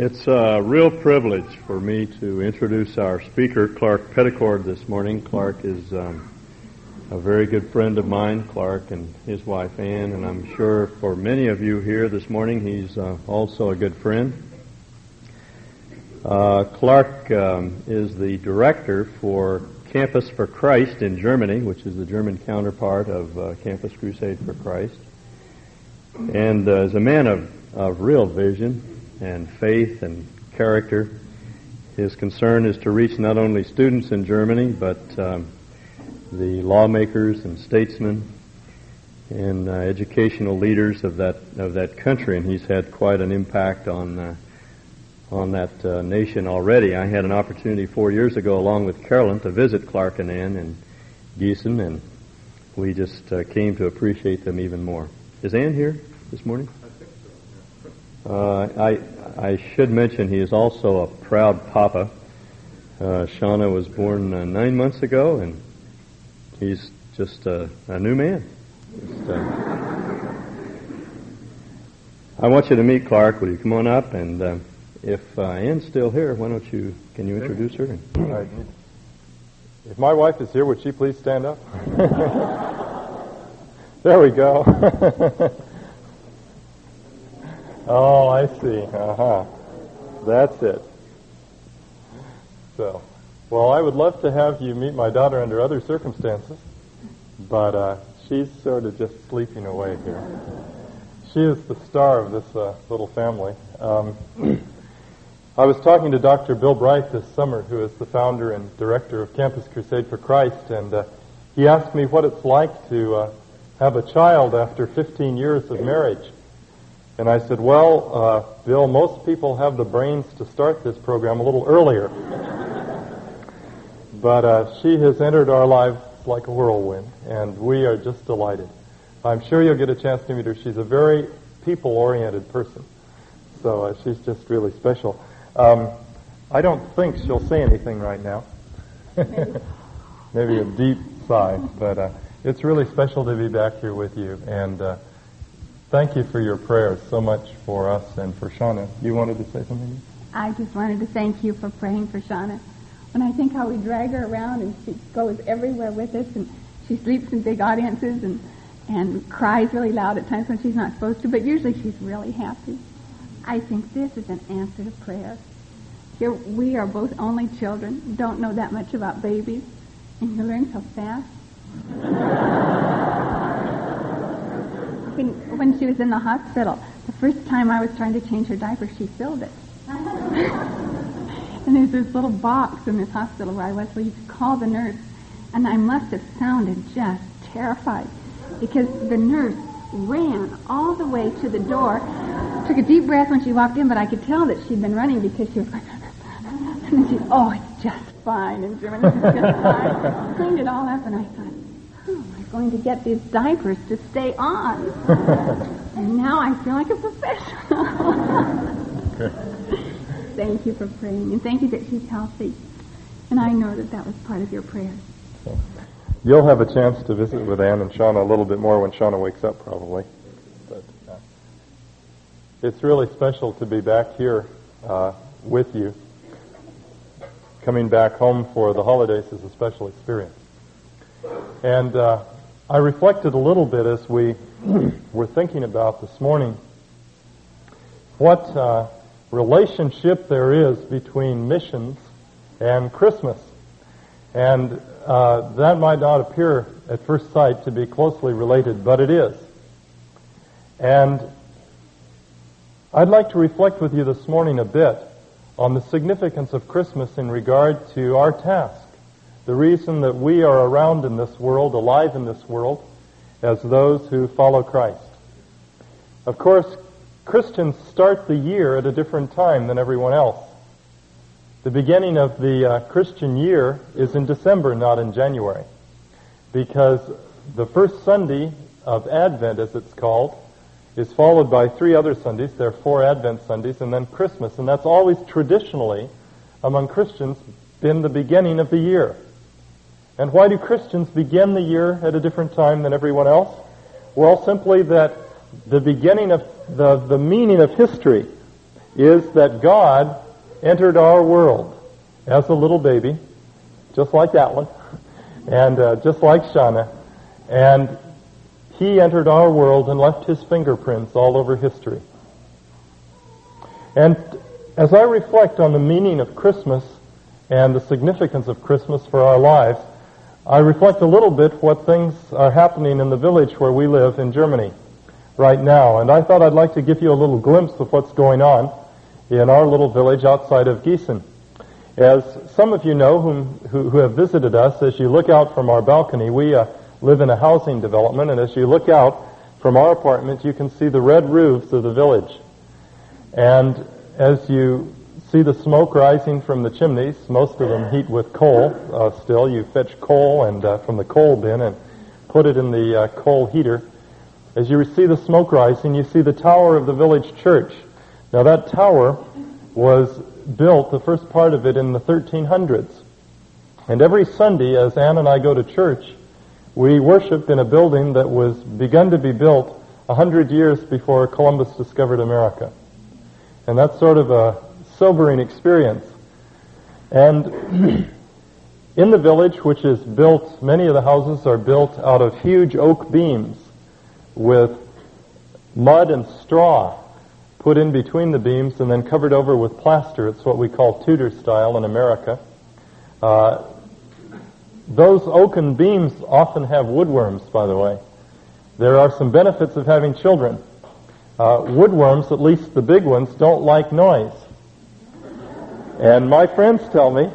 It's a real privilege for me to introduce our speaker, Clark Petticord, this morning. Clark is um, a very good friend of mine, Clark and his wife Ann, and I'm sure for many of you here this morning, he's uh, also a good friend. Uh, Clark um, is the director for Campus for Christ in Germany, which is the German counterpart of uh, Campus Crusade for Christ, and uh, is a man of, of real vision and faith and character. His concern is to reach not only students in Germany, but um, the lawmakers and statesmen and uh, educational leaders of that of that country, and he's had quite an impact on uh, on that uh, nation already. I had an opportunity four years ago, along with Carolyn, to visit Clark and Ann in Gießen, and we just uh, came to appreciate them even more. Is Ann here this morning? Uh, I I should mention he is also a proud papa. Uh, Shauna was born uh, nine months ago, and he's just a, a new man. Just, uh, I want you to meet Clark. Will you come on up? And uh, if uh, Ann's still here, why don't you? Can you introduce her? If my wife is here, would she please stand up? there we go. oh, I see. Uh huh. That's it. So, well, I would love to have you meet my daughter under other circumstances, but uh, she's sort of just sleeping away here. She is the star of this uh, little family. Um, I was talking to Dr. Bill Bright this summer, who is the founder and director of Campus Crusade for Christ, and uh, he asked me what it's like to uh, have a child after 15 years of marriage. And I said, well, uh, Bill, most people have the brains to start this program a little earlier. but uh, she has entered our lives like a whirlwind, and we are just delighted. I'm sure you'll get a chance to meet her. She's a very people-oriented person. So uh, she's just really special. Um, I don't think she'll say anything right now. Maybe a deep sigh, but uh, it's really special to be back here with you. And uh, thank you for your prayers so much for us and for Shauna. You wanted to say something? I just wanted to thank you for praying for Shauna. When I think how we drag her around and she goes everywhere with us and she sleeps in big audiences and, and cries really loud at times when she's not supposed to, but usually she's really happy. I think this is an answer to prayer. Here we are both only children, don't know that much about babies, and you learn so fast. when, she was in the hospital, the first time I was trying to change her diaper, she filled it. and there's this little box in this hospital where I was where you could call the nurse, and I must have sounded just terrified because the nurse ran all the way to the door, took a deep breath when she walked in, but I could tell that she'd been running because she was like, and she, oh, it's just fine And German, it's just fine. Cleaned it all up, and I thought, going to get these diapers to stay on? and now I feel like a professional. thank you for praying, and thank you that she's healthy. And I know that that was part of your prayers. You'll have a chance to visit with Ann and Shauna a little bit more when Shauna wakes up, probably. But uh, it's really special to be back here uh, with you. Coming back home for the holidays is a special experience. And uh, I reflected a little bit as we were thinking about this morning what uh, relationship there is between missions and Christmas. And uh, that might not appear at first sight to be closely related, but it is. And I'd like to reflect with you this morning a bit on the significance of Christmas in regard to our task, the reason that we are around in this world, alive in this world, as those who follow Christ. Of course, Christians start the year at a different time than everyone else. The beginning of the uh, Christian year is in December, not in January, because the first Sunday of Advent, as it's called, is followed by three other Sundays. There are four Advent Sundays, and then Christmas, and that's always traditionally among Christians been the beginning of the year. And why do Christians begin the year at a different time than everyone else? Well, simply that the beginning of the, the meaning of history is that God entered our world as a little baby, just like that one, and uh, just like Shauna, and he entered our world and left his fingerprints all over history. And as I reflect on the meaning of Christmas and the significance of Christmas for our lives, I reflect a little bit what things are happening in the village where we live in Germany right now. And I thought I'd like to give you a little glimpse of what's going on in our little village outside of Gießen. As some of you know whom, who, who have visited us, as you look out from our balcony, we uh, live in a housing development, and as you look out from our apartment, you can see the red roofs of the village. And as you see the smoke rising from the chimneys, most of them heat with coal uh, still. You fetch coal and uh, from the coal bin and put it in the uh, coal heater. As you see the smoke rising, you see the tower of the village church. Now that tower was built, the first part of it, in the 1300s. And every Sunday, as Ann and I go to church, we worship in a building that was begun to be built a hundred years before Columbus discovered America. And that's sort of a sobering experience. And in the village, which is built, many of the houses are built out of huge oak beams with mud and straw put in between the beams and then covered over with plaster. It's what we call Tudor style in America. Uh, those oaken beams often have woodworms, by the way. There are some benefits of having children. Uh, woodworms, at least the big ones, don't like noise. And my friends tell me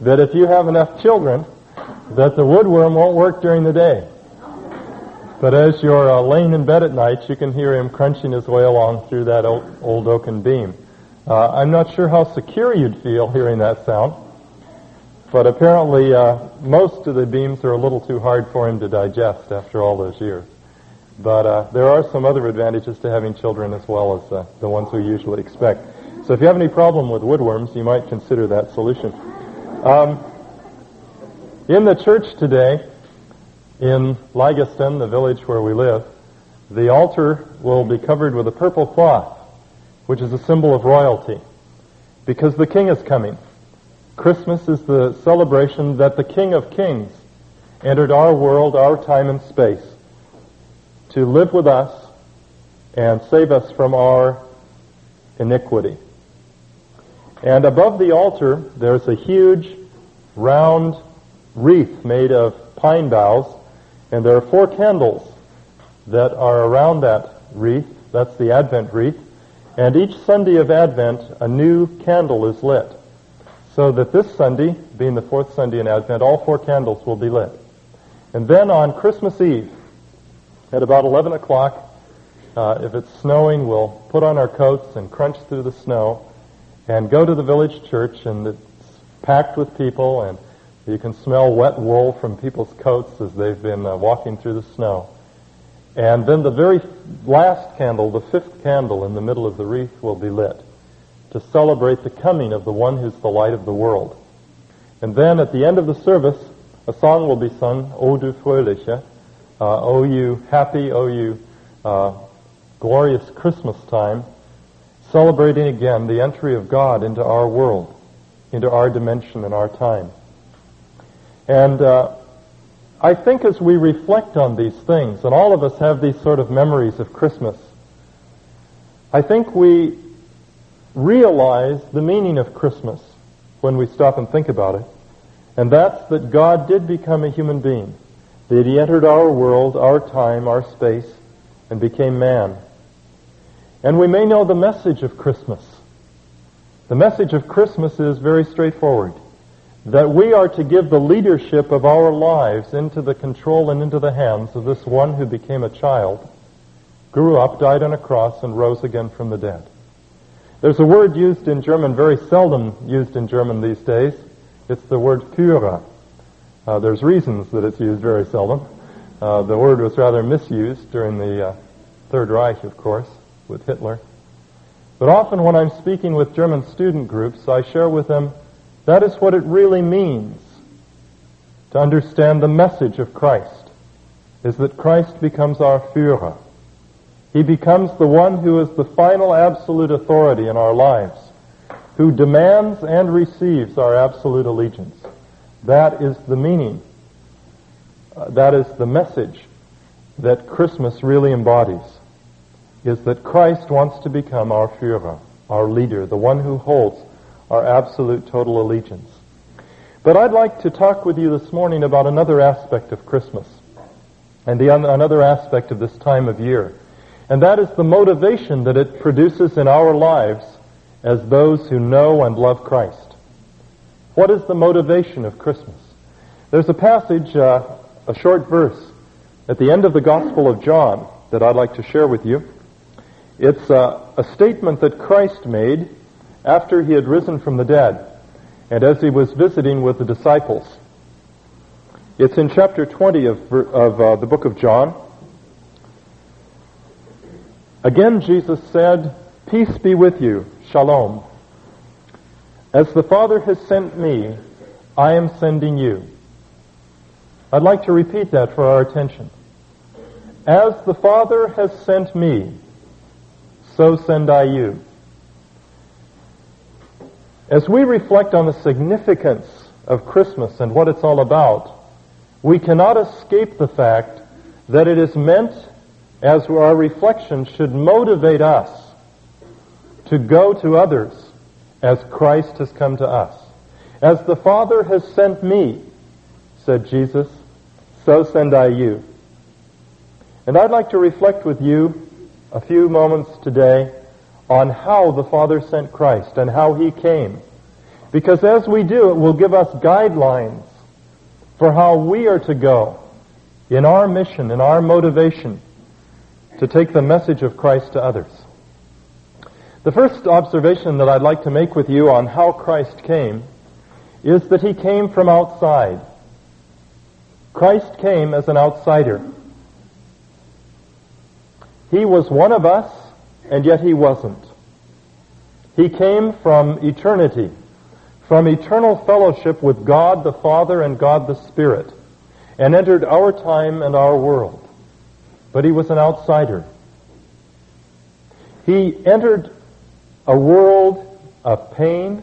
that if you have enough children, that the woodworm won't work during the day. But as you're uh, laying in bed at night, you can hear him crunching his way along through that old, old oaken beam. Uh, I'm not sure how secure you'd feel hearing that sound, but apparently uh, most of the beams are a little too hard for him to digest after all those years. But uh, there are some other advantages to having children as well as uh, the ones we usually expect. So if you have any problem with woodworms, you might consider that solution. Um, in the church today, in Leihgestern, the village where we live, the altar will be covered with a purple cloth, which is a symbol of royalty, because the king is coming. Christmas is the celebration that the King of Kings entered our world, our time and space, to live with us and save us from our iniquity. And above the altar, there's a huge round wreath made of pine boughs and there are four candles that are around that wreath. That's the Advent wreath. And each Sunday of Advent, a new candle is lit. So that this Sunday, being the fourth Sunday in Advent, all four candles will be lit. And then on Christmas Eve, at about 11 o'clock, uh, if it's snowing, we'll put on our coats and crunch through the snow and go to the village church, and it's packed with people, and you can smell wet wool from people's coats as they've been uh, walking through the snow. And then the very last candle, the fifth candle in the middle of the wreath will be lit to celebrate the coming of the one who's the light of the world. And then at the end of the service, a song will be sung, O du fröhliche, uh, O you happy, O you uh, glorious Christmas time, celebrating again the entry of God into our world, into our dimension and our time. And uh, I think as we reflect on these things, and all of us have these sort of memories of Christmas, I think we realize the meaning of Christmas when we stop and think about it. And that's that God did become a human being. That he entered our world, our time, our space, and became man. And we may know the message of Christmas. The message of Christmas is very straightforward that we are to give the leadership of our lives into the control and into the hands of this one who became a child, grew up, died on a cross, and rose again from the dead. There's a word used in German, very seldom used in German these days. It's the word Führer. Uh, there's reasons that it's used very seldom. Uh, the word was rather misused during the uh, Third Reich, of course, with Hitler. But often when I'm speaking with German student groups, I share with them that is what it really means to understand the message of Christ, is that Christ becomes our Führer. He becomes the one who is the final absolute authority in our lives, who demands and receives our absolute allegiance. That is the meaning. Uh, that is the message that Christmas really embodies, is that Christ wants to become our Führer, our leader, the one who holds our absolute total allegiance. But I'd like to talk with you this morning about another aspect of Christmas and the, another aspect of this time of year. And that is the motivation that it produces in our lives as those who know and love Christ. What is the motivation of Christmas? There's a passage, uh, a short verse, at the end of the Gospel of John that I'd like to share with you. It's uh, a statement that Christ made after he had risen from the dead and as he was visiting with the disciples. It's in chapter 20 of, of uh, the book of John. Again, Jesus said, Peace be with you, shalom. As the Father has sent me, I am sending you. I'd like to repeat that for our attention. As the Father has sent me, so send I you. As we reflect on the significance of Christmas and what it's all about, we cannot escape the fact that it is meant as our reflection should motivate us to go to others as Christ has come to us. As the Father has sent me, said Jesus, so send I you. And I'd like to reflect with you a few moments today on how the Father sent Christ and how He came. Because as we do, it will give us guidelines for how we are to go in our mission, in our motivation to take the message of Christ to others. The first observation that I'd like to make with you on how Christ came is that he came from outside. Christ came as an outsider. He was one of us, and yet he wasn't. He came from eternity, from eternal fellowship with God the Father and God the Spirit, and entered our time and our world but he was an outsider. He entered a world of pain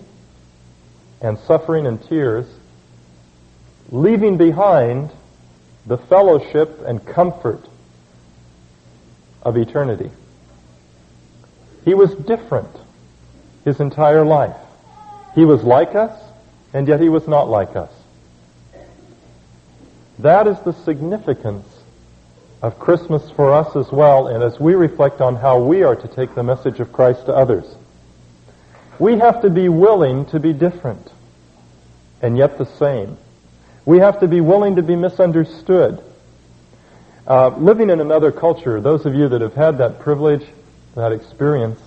and suffering and tears, leaving behind the fellowship and comfort of eternity. He was different his entire life. He was like us, and yet he was not like us. That is the significance of Christmas for us as well, and as we reflect on how we are to take the message of Christ to others. We have to be willing to be different and yet the same. We have to be willing to be misunderstood. Uh, living in another culture, those of you that have had that privilege, that experience,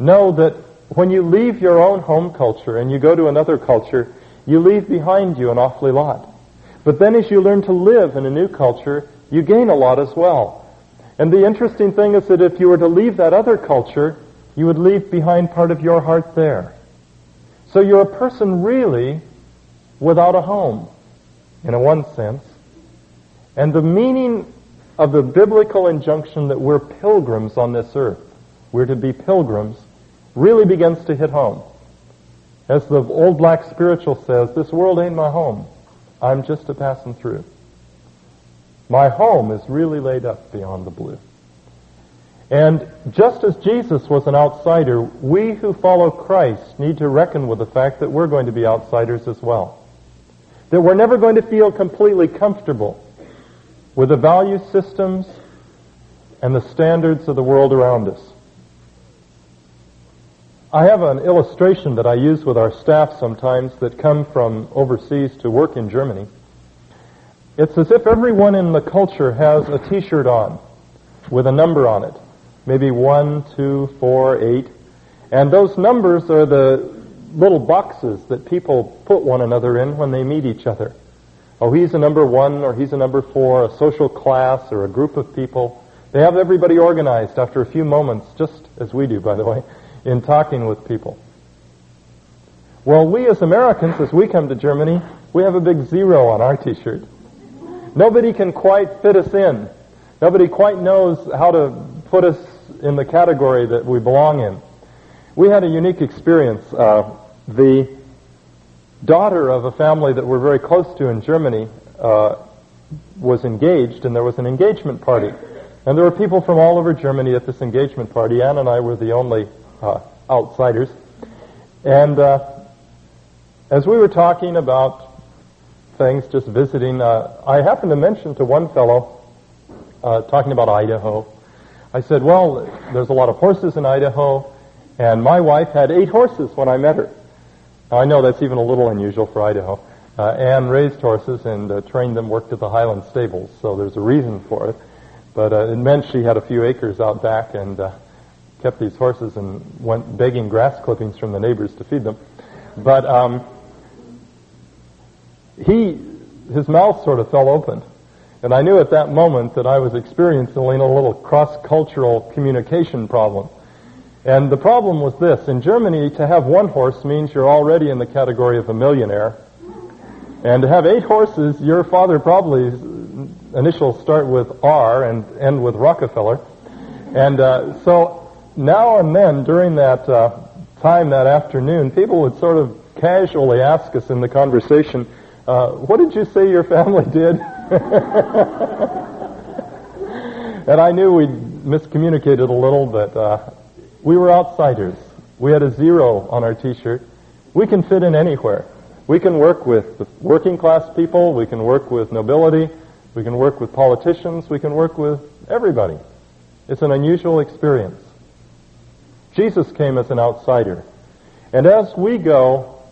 know that when you leave your own home culture and you go to another culture, you leave behind you an awfully lot. But then as you learn to live in a new culture, you gain a lot as well. And the interesting thing is that if you were to leave that other culture, you would leave behind part of your heart there. So you're a person really without a home, in a one sense. And the meaning of the biblical injunction that we're pilgrims on this earth, we're to be pilgrims, really begins to hit home. As the old black spiritual says, this world ain't my home. I'm just a passing through. My home is really laid up beyond the blue. And just as Jesus was an outsider, we who follow Christ need to reckon with the fact that we're going to be outsiders as well. That we're never going to feel completely comfortable with the value systems and the standards of the world around us. I have an illustration that I use with our staff sometimes that come from overseas to work in Germany. It's as if everyone in the culture has a t-shirt on with a number on it. Maybe one, two, four, eight. And those numbers are the little boxes that people put one another in when they meet each other. Oh, he's a number one or he's a number four, a social class or a group of people. They have everybody organized after a few moments, just as we do, by the way, in talking with people. Well, we as Americans, as we come to Germany, we have a big zero on our t-shirt. Nobody can quite fit us in. Nobody quite knows how to put us in the category that we belong in. We had a unique experience. Uh, the daughter of a family that we're very close to in Germany uh, was engaged, and there was an engagement party. And there were people from all over Germany at this engagement party. Ann and I were the only uh, outsiders. And uh, as we were talking about things, just visiting, uh, I happened to mention to one fellow, uh, talking about Idaho, I said, well, there's a lot of horses in Idaho, and my wife had eight horses when I met her. Now, I know that's even a little unusual for Idaho. Uh, Anne raised horses and uh, trained them, worked at the Highland stables, so there's a reason for it. But uh, it meant she had a few acres out back and uh, kept these horses and went begging grass clippings from the neighbors to feed them. But um, he, his mouth sort of fell open. And I knew at that moment that I was experiencing a little cross-cultural communication problem. And the problem was this. In Germany, to have one horse means you're already in the category of a millionaire. And to have eight horses, your father probably initials start with R and end with Rockefeller. And uh, so now and then during that uh, time that afternoon, people would sort of casually ask us in the conversation, uh, what did you say your family did? and I knew we'd miscommunicated a little, but uh, we were outsiders. We had a zero on our t-shirt. We can fit in anywhere. We can work with working class people. We can work with nobility. We can work with politicians. We can work with everybody. It's an unusual experience. Jesus came as an outsider. And as we go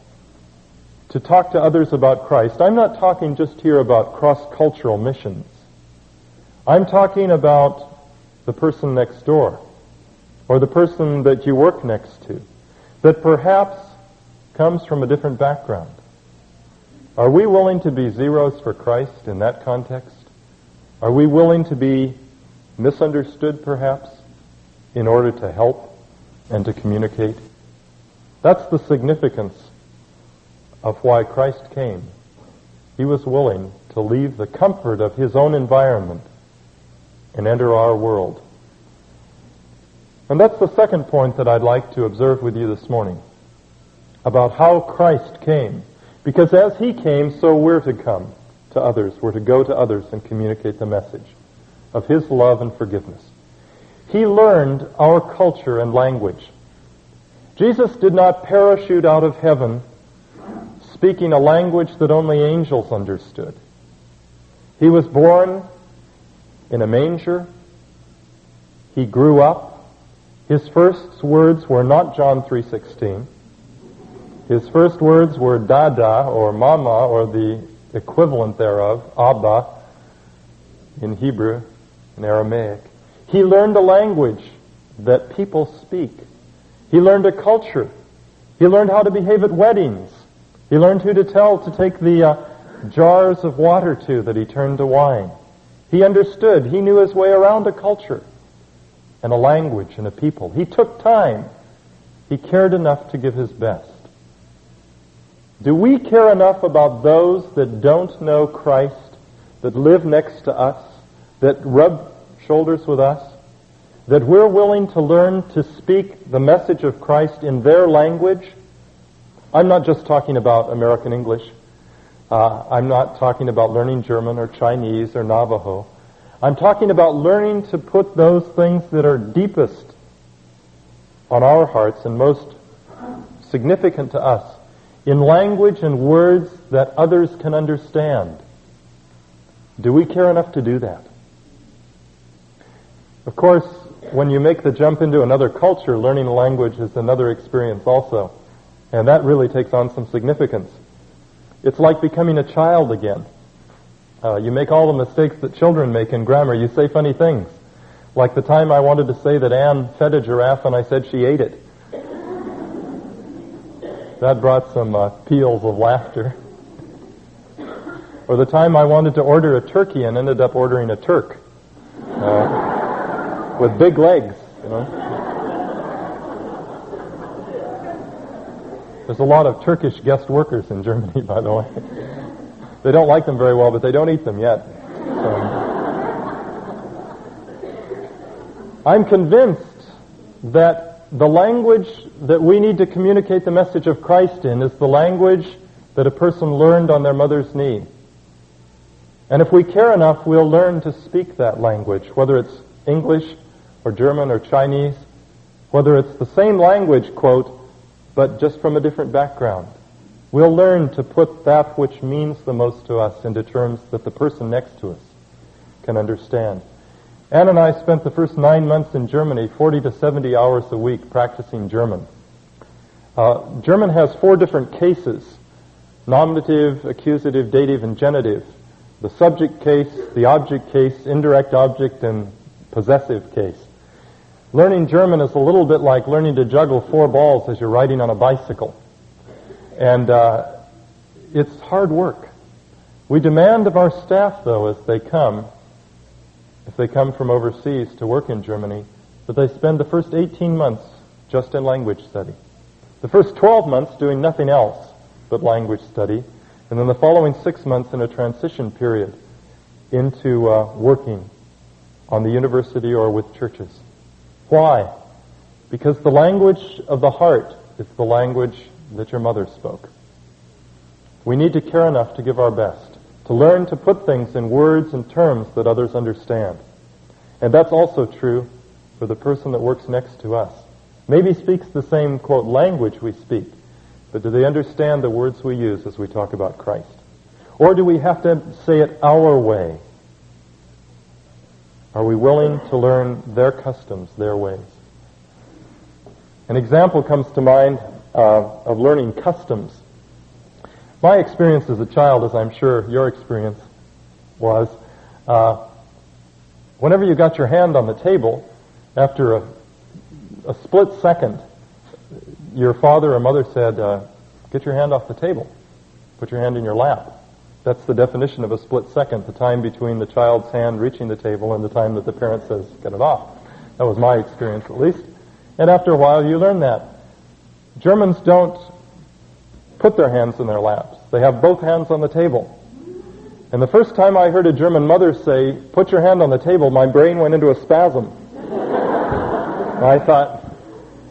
to talk to others about Christ, I'm not talking just here about cross-cultural missions. I'm talking about the person next door or the person that you work next to that perhaps comes from a different background. Are we willing to be zeros for Christ in that context? Are we willing to be misunderstood perhaps in order to help and to communicate? That's the significance of why Christ came. He was willing to leave the comfort of his own environment and enter our world. And that's the second point that I'd like to observe with you this morning about how Christ came. Because as he came, so we're to come to others. We're to go to others and communicate the message of his love and forgiveness. He learned our culture and language. Jesus did not parachute out of heaven speaking a language that only angels understood. He was born in a manger. He grew up his first words were not John 3.16. His first words were dada or mama or the equivalent thereof, abba, in Hebrew and Aramaic. He learned a language that people speak. He learned a culture. He learned how to behave at weddings. He learned who to tell to take the uh, jars of water to that he turned to wine. He understood. He knew his way around a culture and a language and a people. He took time. He cared enough to give his best. Do we care enough about those that don't know Christ, that live next to us, that rub shoulders with us, that we're willing to learn to speak the message of Christ in their language? I'm not just talking about American English. Uh, I'm not talking about learning German or Chinese or Navajo. I'm talking about learning to put those things that are deepest on our hearts and most significant to us in language and words that others can understand. Do we care enough to do that? Of course, when you make the jump into another culture, learning a language is another experience also. And that really takes on some significance. It's like becoming a child again. Uh, you make all the mistakes that children make in grammar. You say funny things. Like the time I wanted to say that Anne fed a giraffe and I said she ate it. That brought some uh, peals of laughter. Or the time I wanted to order a turkey and ended up ordering a Turk. Uh, with big legs, you know. There's a lot of Turkish guest workers in Germany, by the way. They don't like them very well, but they don't eat them yet. So. I'm convinced that the language that we need to communicate the message of Christ in is the language that a person learned on their mother's knee. And if we care enough, we'll learn to speak that language, whether it's English or German or Chinese, whether it's the same language, quote, but just from a different background. We'll learn to put that which means the most to us into terms that the person next to us can understand. Anne and I spent the first nine months in Germany, 40 to 70 hours a week practicing German. Uh, German has four different cases, nominative, accusative, dative, and genitive. The subject case, the object case, indirect object, and possessive case. Learning German is a little bit like learning to juggle four balls as you're riding on a bicycle. And uh, it's hard work. We demand of our staff, though, as they come, if they come from overseas to work in Germany, that they spend the first 18 months just in language study. The first 12 months doing nothing else but language study, and then the following six months in a transition period into uh, working on the university or with churches. Why? Because the language of the heart is the language that your mother spoke. We need to care enough to give our best to learn to put things in words and terms that others understand. And that's also true for the person that works next to us. Maybe speaks the same, quote, language we speak, but do they understand the words we use as we talk about Christ? Or do we have to say it our way? Are we willing to learn their customs, their ways? An example comes to mind uh, of learning customs my experience as a child, as I'm sure your experience was, uh, whenever you got your hand on the table, after a, a split second, your father or mother said, uh, get your hand off the table. Put your hand in your lap. That's the definition of a split second, the time between the child's hand reaching the table and the time that the parent says, get it off. That was my experience at least. And after a while you learn that. Germans don't put their hands in their laps. They have both hands on the table. And the first time I heard a German mother say, put your hand on the table, my brain went into a spasm. I thought,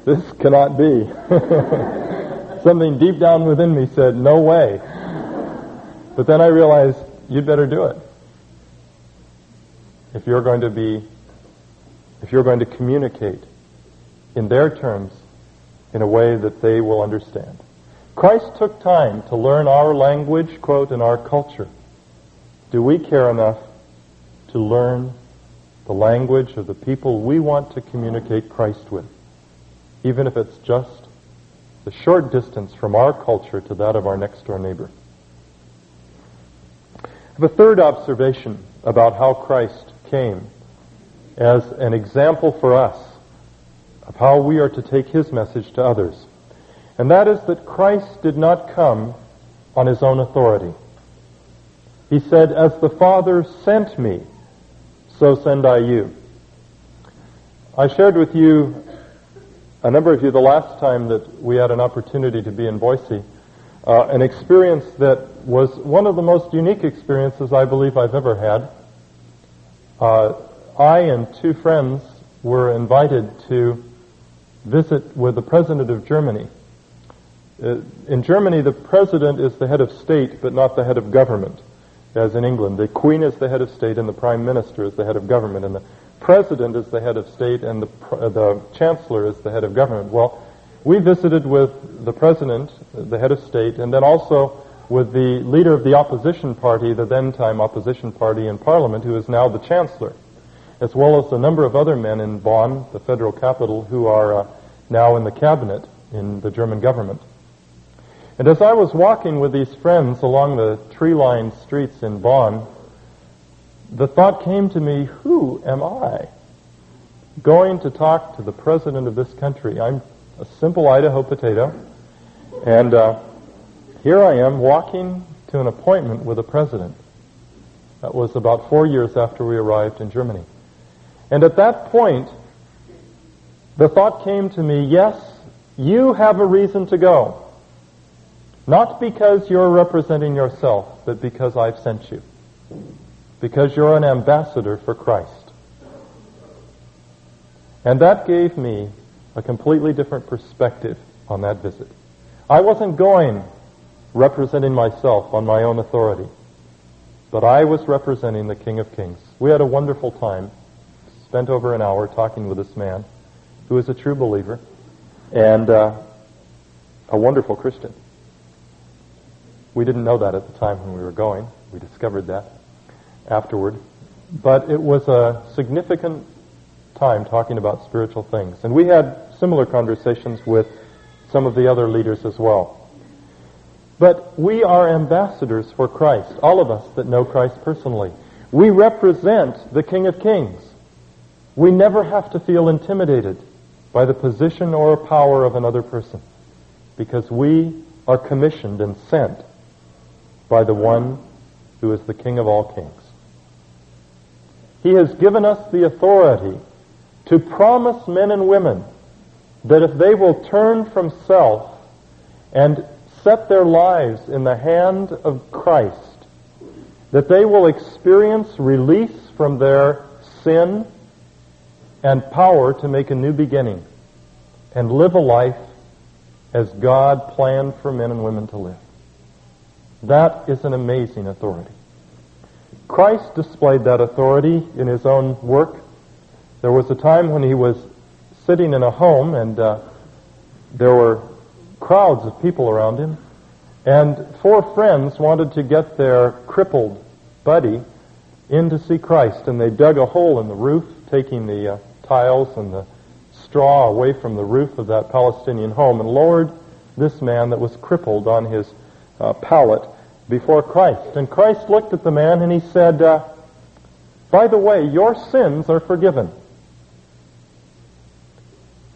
this cannot be. Something deep down within me said, no way. But then I realized, you'd better do it. If you're going to be, if you're going to communicate in their terms in a way that they will understand. Christ took time to learn our language, quote, and our culture. Do we care enough to learn the language of the people we want to communicate Christ with, even if it's just the short distance from our culture to that of our next door neighbor? A third observation about how Christ came as an example for us of how we are to take his message to others and that is that Christ did not come on his own authority. He said, As the Father sent me, so send I you. I shared with you, a number of you, the last time that we had an opportunity to be in Boise, uh, an experience that was one of the most unique experiences I believe I've ever had. Uh, I and two friends were invited to visit with the President of Germany uh, in Germany, the president is the head of state, but not the head of government, as in England. The queen is the head of state, and the prime minister is the head of government, and the president is the head of state, and the, uh, the chancellor is the head of government. Well, we visited with the president, the head of state, and then also with the leader of the opposition party, the then time opposition party in parliament, who is now the chancellor, as well as a number of other men in Bonn, the federal capital, who are uh, now in the cabinet in the German government. And as I was walking with these friends along the tree-lined streets in Bonn, the thought came to me, who am I? Going to talk to the president of this country. I'm a simple Idaho potato. And uh, here I am walking to an appointment with the president. That was about four years after we arrived in Germany. And at that point, the thought came to me, yes, you have a reason to go. Not because you're representing yourself, but because I've sent you. Because you're an ambassador for Christ. And that gave me a completely different perspective on that visit. I wasn't going representing myself on my own authority, but I was representing the King of Kings. We had a wonderful time, spent over an hour talking with this man who is a true believer and uh, a wonderful Christian. We didn't know that at the time when we were going. We discovered that afterward. But it was a significant time talking about spiritual things. And we had similar conversations with some of the other leaders as well. But we are ambassadors for Christ, all of us that know Christ personally. We represent the King of Kings. We never have to feel intimidated by the position or power of another person because we are commissioned and sent by the one who is the King of all kings. He has given us the authority to promise men and women that if they will turn from self and set their lives in the hand of Christ, that they will experience release from their sin and power to make a new beginning and live a life as God planned for men and women to live. That is an amazing authority. Christ displayed that authority in his own work. There was a time when he was sitting in a home and uh, there were crowds of people around him. And four friends wanted to get their crippled buddy in to see Christ. And they dug a hole in the roof, taking the uh, tiles and the straw away from the roof of that Palestinian home, and lowered this man that was crippled on his uh, pallet before Christ. And Christ looked at the man and he said, uh, By the way, your sins are forgiven.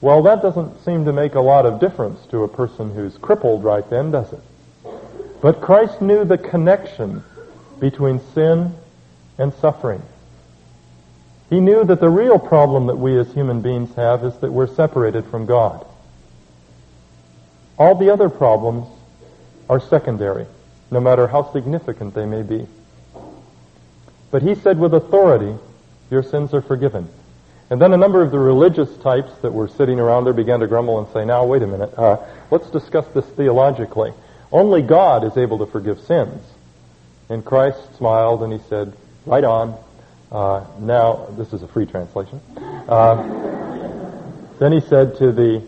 Well, that doesn't seem to make a lot of difference to a person who's crippled right then, does it? But Christ knew the connection between sin and suffering. He knew that the real problem that we as human beings have is that we're separated from God. All the other problems are secondary, no matter how significant they may be. But he said with authority, your sins are forgiven. And then a number of the religious types that were sitting around there began to grumble and say, now, wait a minute, uh, let's discuss this theologically. Only God is able to forgive sins. And Christ smiled and he said, right on. Uh, now, this is a free translation. Uh, then he said to the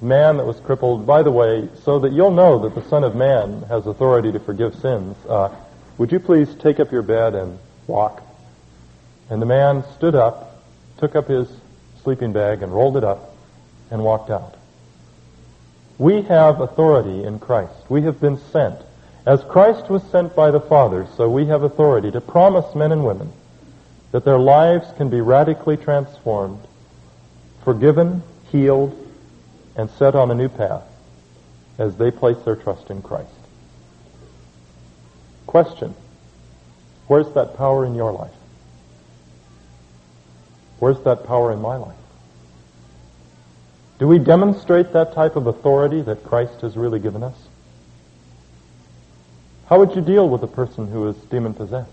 man that was crippled, by the way, so that you'll know that the Son of Man has authority to forgive sins, uh, would you please take up your bed and walk? And the man stood up took up his sleeping bag and rolled it up and walked out. We have authority in Christ. We have been sent. As Christ was sent by the Father, so we have authority to promise men and women that their lives can be radically transformed, forgiven, healed, and set on a new path as they place their trust in Christ. Question. Where's that power in your life? Where's that power in my life? Do we demonstrate that type of authority that Christ has really given us? How would you deal with a person who is demon possessed?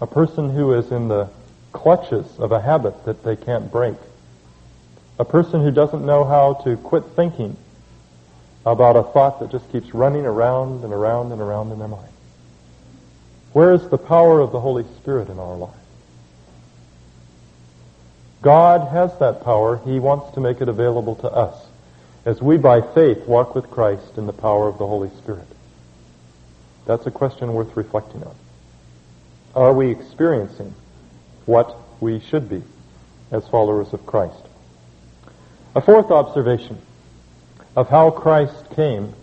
A person who is in the clutches of a habit that they can't break? A person who doesn't know how to quit thinking about a thought that just keeps running around and around and around in their mind? Where is the power of the Holy Spirit in our life? God has that power. He wants to make it available to us as we by faith walk with Christ in the power of the Holy Spirit. That's a question worth reflecting on. Are we experiencing what we should be as followers of Christ? A fourth observation of how Christ came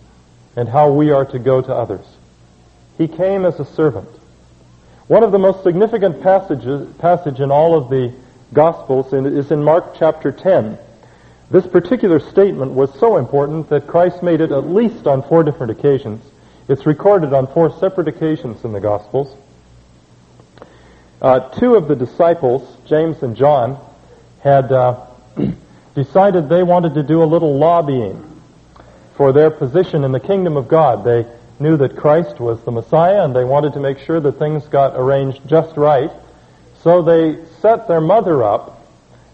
and how we are to go to others. He came as a servant. One of the most significant passages, passage in all of the Gospels is in Mark chapter 10. This particular statement was so important that Christ made it at least on four different occasions. It's recorded on four separate occasions in the Gospels. Uh, two of the disciples, James and John, had uh, decided they wanted to do a little lobbying for their position in the kingdom of God. They knew that Christ was the Messiah and they wanted to make sure that things got arranged just right. So they set their mother up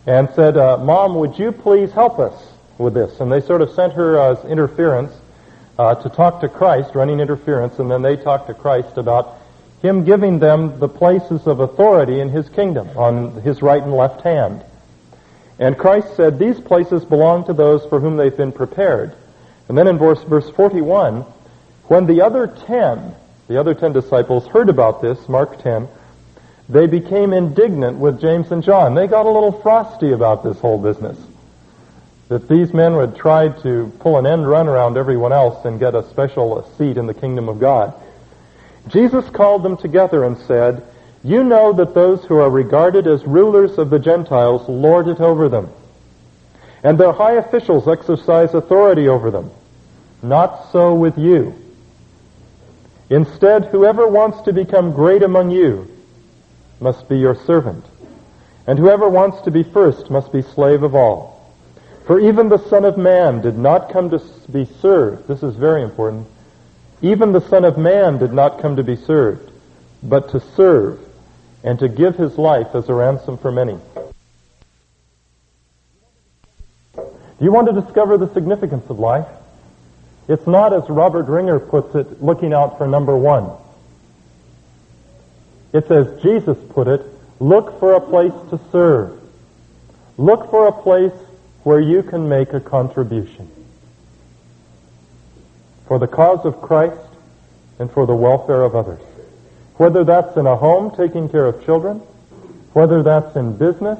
and said, uh, Mom, would you please help us with this? And they sort of sent her as interference uh, to talk to Christ, running interference, and then they talked to Christ about him giving them the places of authority in his kingdom on his right and left hand. And Christ said, These places belong to those for whom they've been prepared. And then in verse, verse 41, when the other ten, the other ten disciples heard about this, Mark 10, they became indignant with James and John. They got a little frosty about this whole business. That these men would try to pull an end run around everyone else and get a special seat in the kingdom of God. Jesus called them together and said, You know that those who are regarded as rulers of the Gentiles lord it over them, and their high officials exercise authority over them. Not so with you. Instead, whoever wants to become great among you must be your servant, and whoever wants to be first must be slave of all. For even the Son of Man did not come to be served. This is very important. Even the Son of Man did not come to be served, but to serve and to give his life as a ransom for many. Do you want to discover the significance of life? It's not, as Robert Ringer puts it, looking out for number one. It's as Jesus put it, look for a place to serve. Look for a place where you can make a contribution for the cause of Christ and for the welfare of others. Whether that's in a home taking care of children, whether that's in business,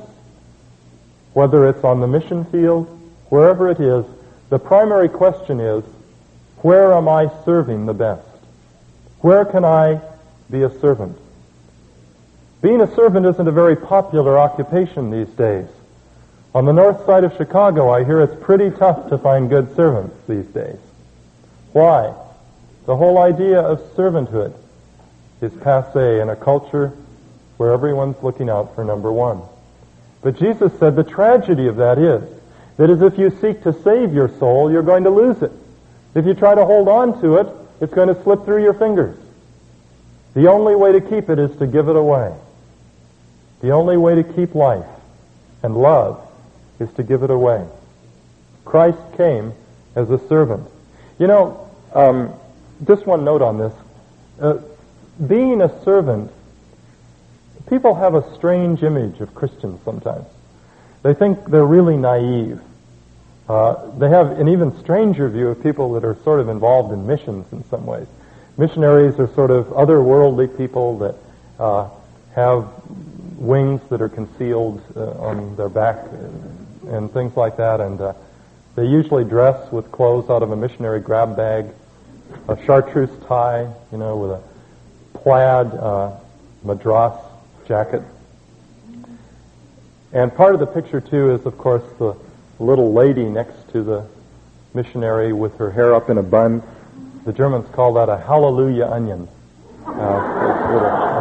whether it's on the mission field, wherever it is, the primary question is, where am I serving the best? Where can I be a servant? Being a servant isn't a very popular occupation these days. On the north side of Chicago, I hear it's pretty tough to find good servants these days. Why? The whole idea of servanthood is passe in a culture where everyone's looking out for number one. But Jesus said the tragedy of that is that as if you seek to save your soul, you're going to lose it. If you try to hold on to it, it's going to slip through your fingers. The only way to keep it is to give it away. The only way to keep life and love is to give it away. Christ came as a servant. You know, um, just one note on this. Uh, being a servant, people have a strange image of Christians sometimes. They think they're really naive. Uh, they have an even stranger view of people that are sort of involved in missions in some ways. Missionaries are sort of otherworldly people that uh, have wings that are concealed uh, on their back and, and, things like that, and uh, they usually dress with clothes out of a missionary grab bag, a chartreuse tie, you know, with a plaid uh, madras jacket. And part of the picture, too, is, of course, the little lady next to the missionary with her hair up in a bun. The Germans call that a hallelujah onion. Uh,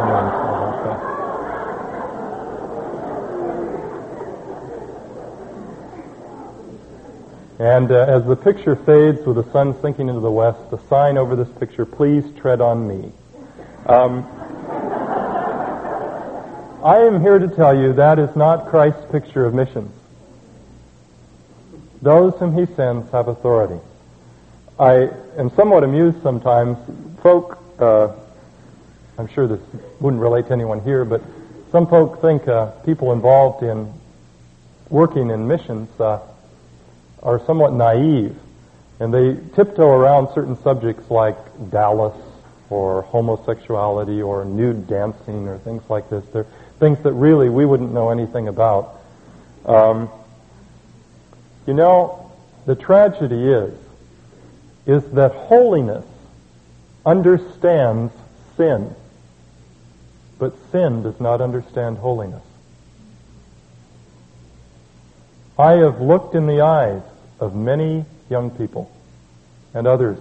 And uh, as the picture fades with the sun sinking into the west, the sign over this picture, please tread on me. Um, I am here to tell you that is not Christ's picture of missions. Those whom he sends have authority. I am somewhat amused sometimes. Folk, uh, I'm sure this wouldn't relate to anyone here, but some folk think uh, people involved in working in missions uh, are somewhat naive and they tiptoe around certain subjects like Dallas or homosexuality or nude dancing or things like this. They're things that really we wouldn't know anything about. Um, you know, the tragedy is, is that holiness understands sin, but sin does not understand holiness. I have looked in the eyes of many young people and others.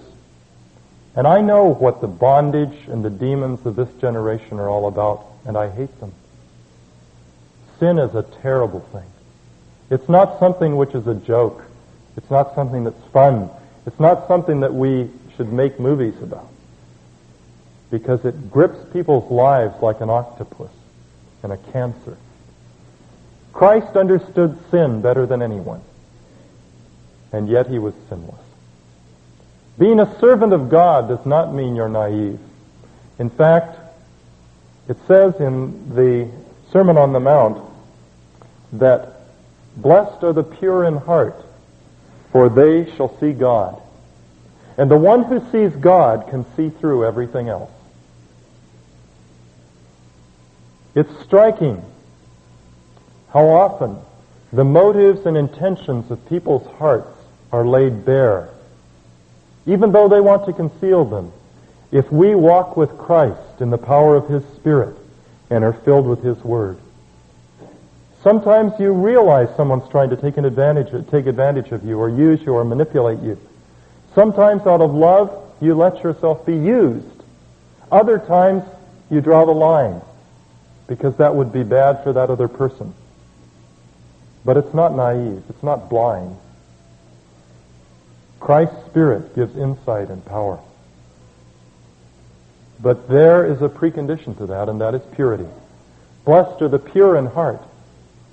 And I know what the bondage and the demons of this generation are all about, and I hate them. Sin is a terrible thing. It's not something which is a joke. It's not something that's fun. It's not something that we should make movies about. Because it grips people's lives like an octopus and a cancer. Christ understood sin better than anyone, and yet he was sinless. Being a servant of God does not mean you're naive. In fact, it says in the Sermon on the Mount that blessed are the pure in heart, for they shall see God. And the one who sees God can see through everything else. It's striking how often the motives and intentions of people's hearts are laid bare, even though they want to conceal them. If we walk with Christ in the power of His Spirit and are filled with His Word, sometimes you realize someone's trying to take an advantage, take advantage of you, or use you, or manipulate you. Sometimes, out of love, you let yourself be used. Other times, you draw the line because that would be bad for that other person. But it's not naive. It's not blind. Christ's Spirit gives insight and power. But there is a precondition to that, and that is purity. Blessed are the pure in heart,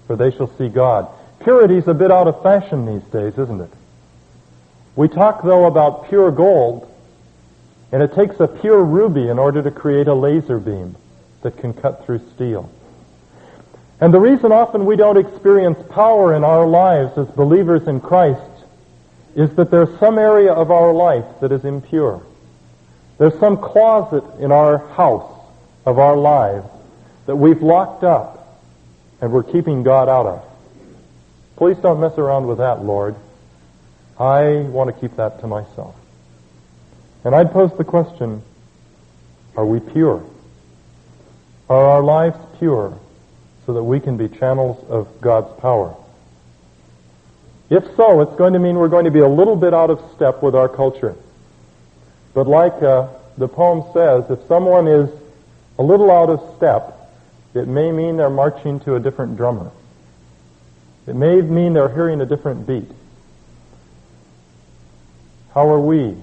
for they shall see God. Purity's a bit out of fashion these days, isn't it? We talk, though, about pure gold, and it takes a pure ruby in order to create a laser beam that can cut through steel. And the reason often we don't experience power in our lives as believers in Christ is that there's some area of our life that is impure. There's some closet in our house of our lives that we've locked up and we're keeping God out of. Please don't mess around with that, Lord. I want to keep that to myself. And I'd pose the question, are we pure? Are our lives pure so that we can be channels of God's power? If so, it's going to mean we're going to be a little bit out of step with our culture. But like uh, the poem says, if someone is a little out of step, it may mean they're marching to a different drummer. It may mean they're hearing a different beat. How are we?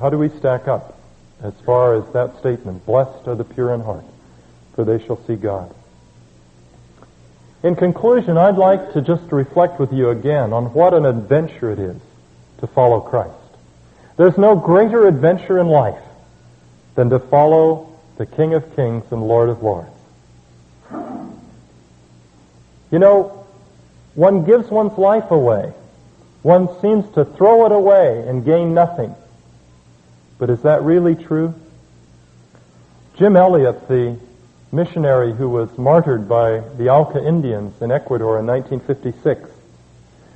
How do we stack up as far as that statement, blessed are the pure in heart? for they shall see God. In conclusion, I'd like to just reflect with you again on what an adventure it is to follow Christ. There's no greater adventure in life than to follow the King of Kings and Lord of Lords. You know, one gives one's life away. One seems to throw it away and gain nothing. But is that really true? Jim Elliot, the missionary who was martyred by the Auca Indians in Ecuador in 1956,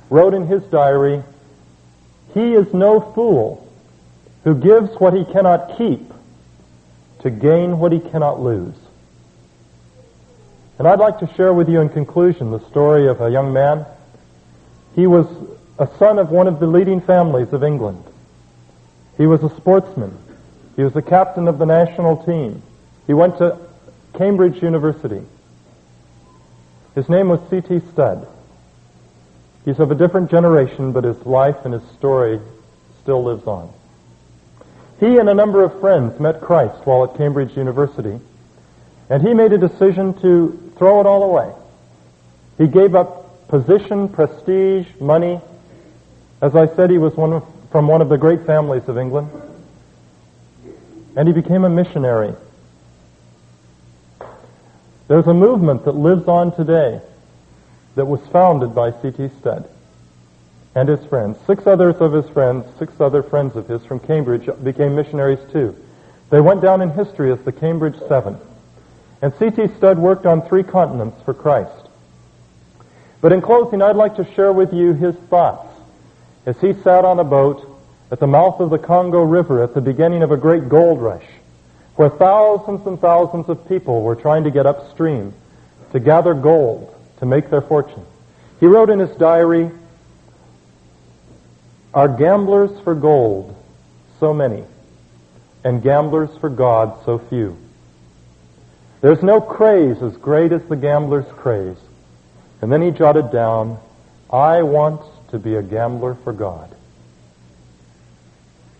wrote in his diary, He is no fool who gives what he cannot keep to gain what he cannot lose. And I'd like to share with you in conclusion the story of a young man. He was a son of one of the leading families of England. He was a sportsman. He was the captain of the national team. He went to Cambridge University. His name was C.T. Studd. He's of a different generation, but his life and his story still lives on. He and a number of friends met Christ while at Cambridge University, and he made a decision to throw it all away. He gave up position, prestige, money. As I said, he was one of, from one of the great families of England. And he became a missionary there's a movement that lives on today that was founded by C.T. Studd and his friends. Six others of his friends, six other friends of his from Cambridge became missionaries too. They went down in history as the Cambridge Seven. And C.T. Studd worked on three continents for Christ. But in closing, I'd like to share with you his thoughts as he sat on a boat at the mouth of the Congo River at the beginning of a great gold rush where thousands and thousands of people were trying to get upstream to gather gold to make their fortune. He wrote in his diary, Are gamblers for gold so many, and gamblers for God so few? There's no craze as great as the gambler's craze. And then he jotted down, I want to be a gambler for God.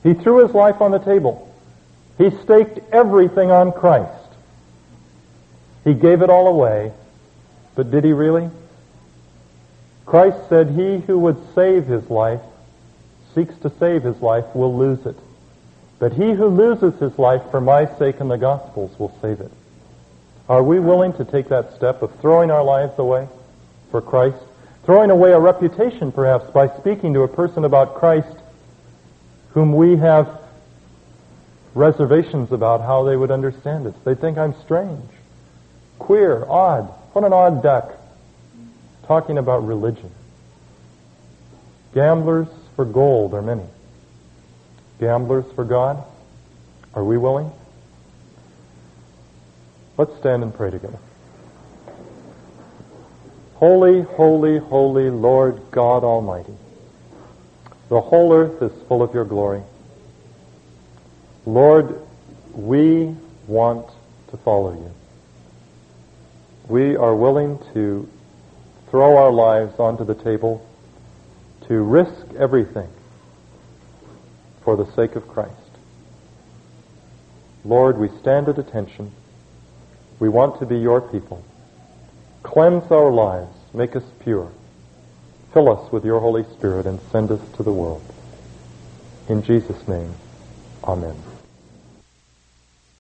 He threw his life on the table. He staked everything on Christ. He gave it all away, But did he really? Christ said, He who would save his life, seeks to save his life, will lose it. But he who loses his life for my sake and the gospel's will save it. Are we willing to take that step of throwing our lives away for Christ? Throwing away a reputation, perhaps, by speaking to a person about Christ whom we have reservations about how they would understand it. They think I'm strange, queer, odd. What an odd duck. Talking about religion. Gamblers for gold are many. Gamblers for God? Are we willing? Let's stand and pray together. Holy, holy, holy Lord God Almighty. The whole earth is full of your glory. Lord, we want to follow you. We are willing to throw our lives onto the table, to risk everything for the sake of Christ. Lord, we stand at attention. We want to be your people. Cleanse our lives. Make us pure. Fill us with your Holy Spirit and send us to the world. In Jesus' name, amen.